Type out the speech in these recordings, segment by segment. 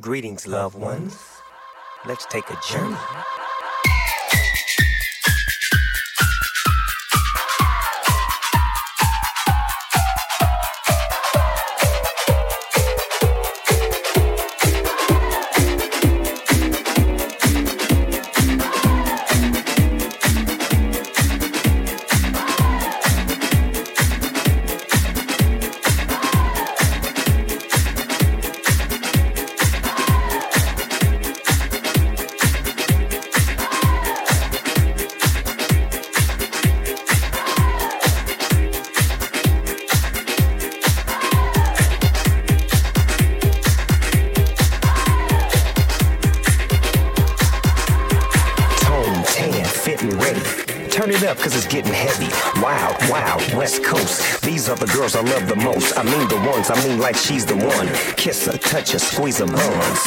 Greetings, loved ones. Let's take a journey. Love the most. I mean the ones, I mean like she's the one. Kiss her, touch her, squeeze her buns.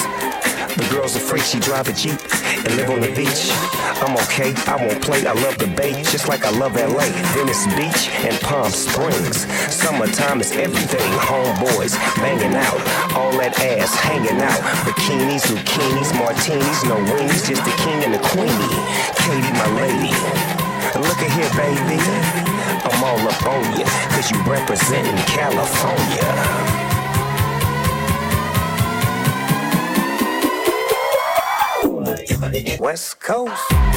The girl's a freak, she drive a Jeep and live on the beach. I'm okay, I won't play, I love the bay, just like I love LA. Venice Beach and Palm Springs. Summertime is everything, homeboys banging out. All that ass hanging out. Bikinis, zucchinis, martinis, no wings, just the king and the queenie. Katy, my lady. Look at here, baby. I'm all up on you, cause you representing California. West Coast.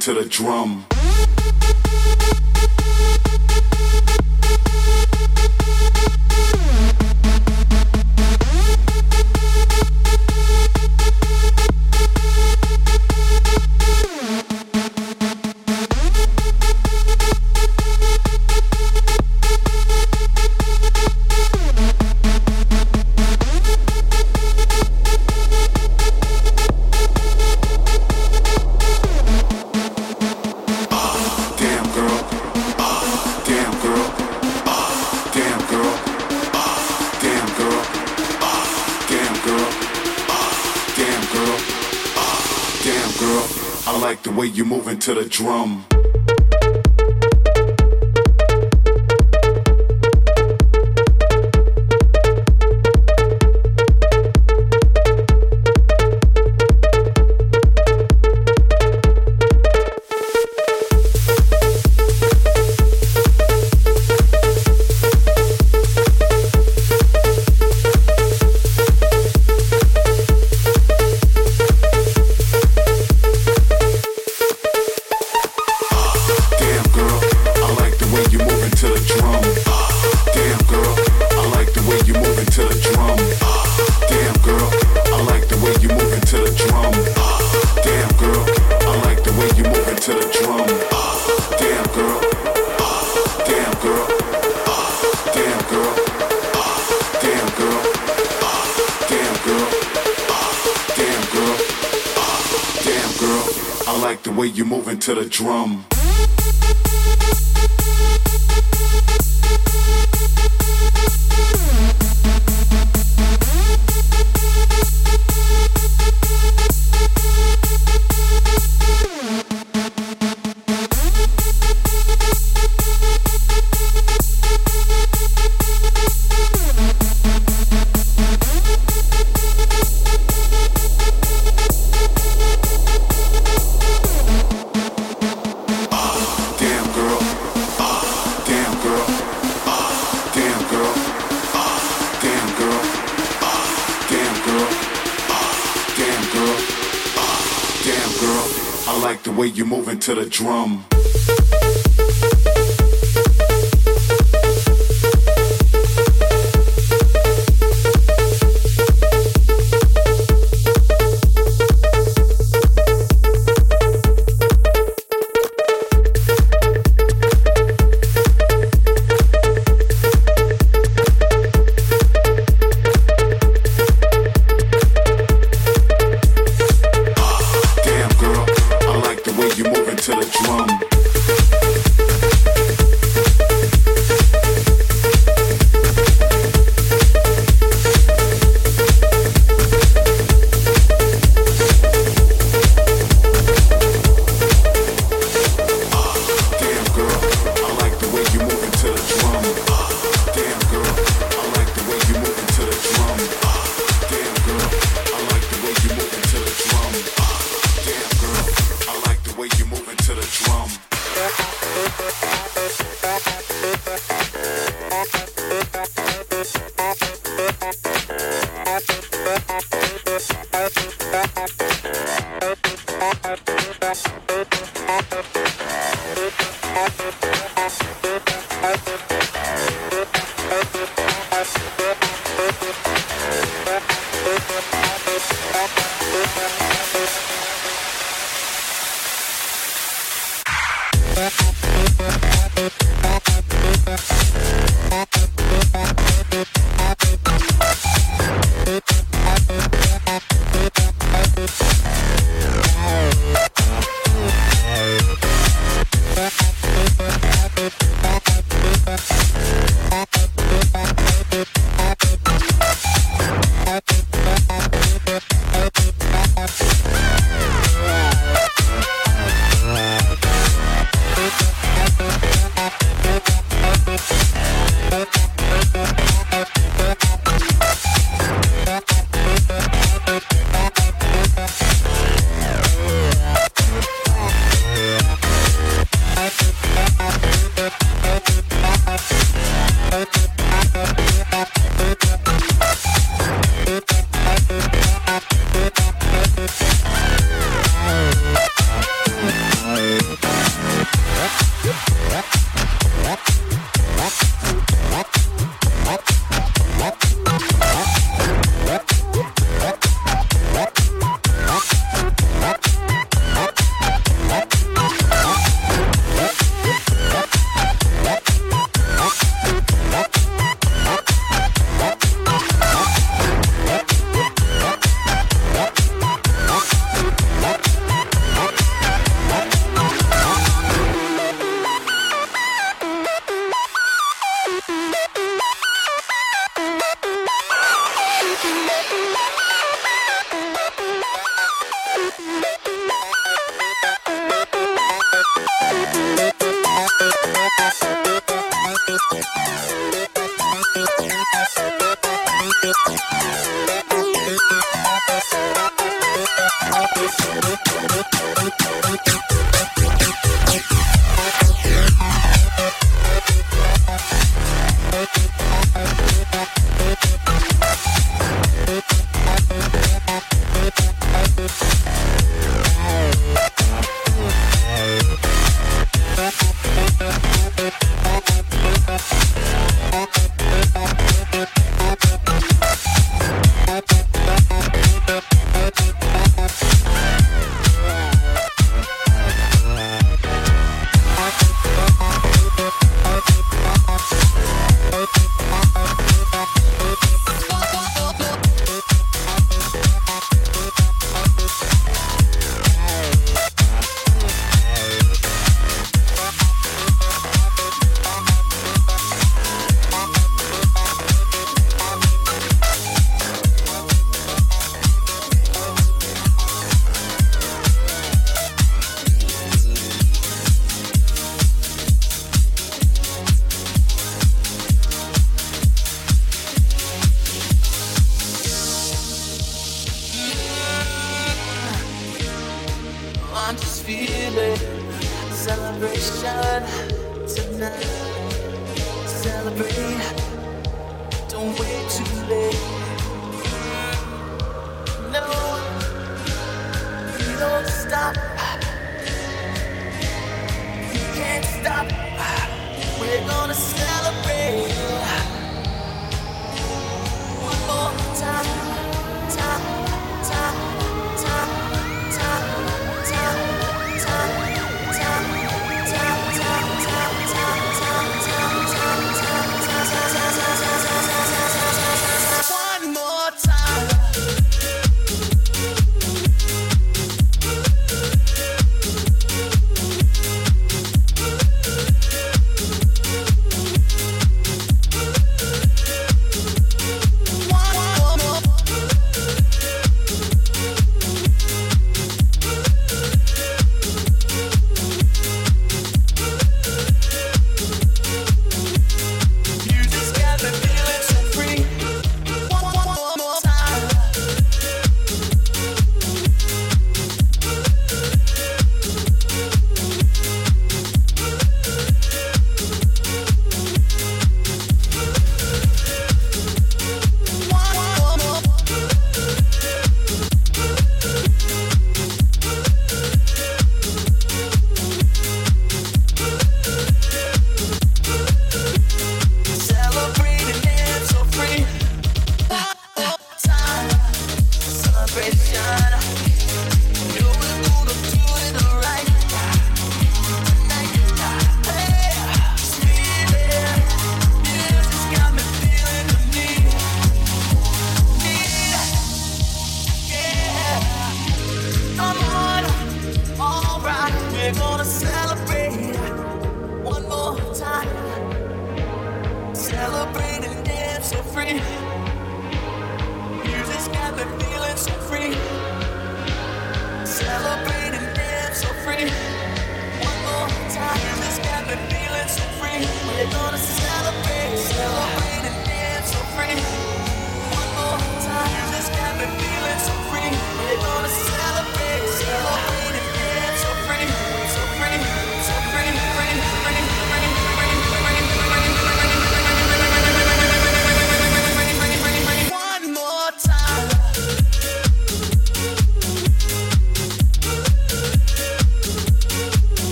to the drum. way you moving to the drum. I like the way you moving to the drum.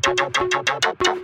thank